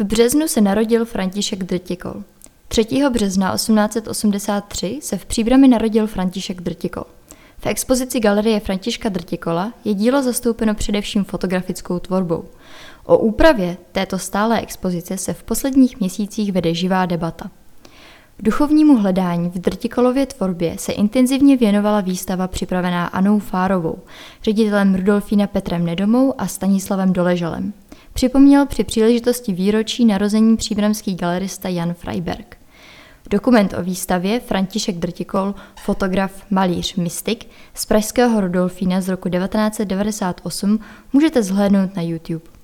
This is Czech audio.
V březnu se narodil František Drtikol. 3. března 1883 se v Příbrami narodil František Drtikol. V expozici Galerie Františka Drtikola je dílo zastoupeno především fotografickou tvorbou. O úpravě této stálé expozice se v posledních měsících vede živá debata. Duchovnímu hledání v Drtikolově tvorbě se intenzivně věnovala výstava připravená Anou Fárovou, ředitelem Rudolfína Petrem Nedomou a Stanislavem Doležalem. Připomněl při příležitosti výročí narození příbramský galerista Jan Freiberg. Dokument o výstavě František Drtikol, fotograf, malíř, mystik z pražského Rudolfína z roku 1998 můžete zhlédnout na YouTube.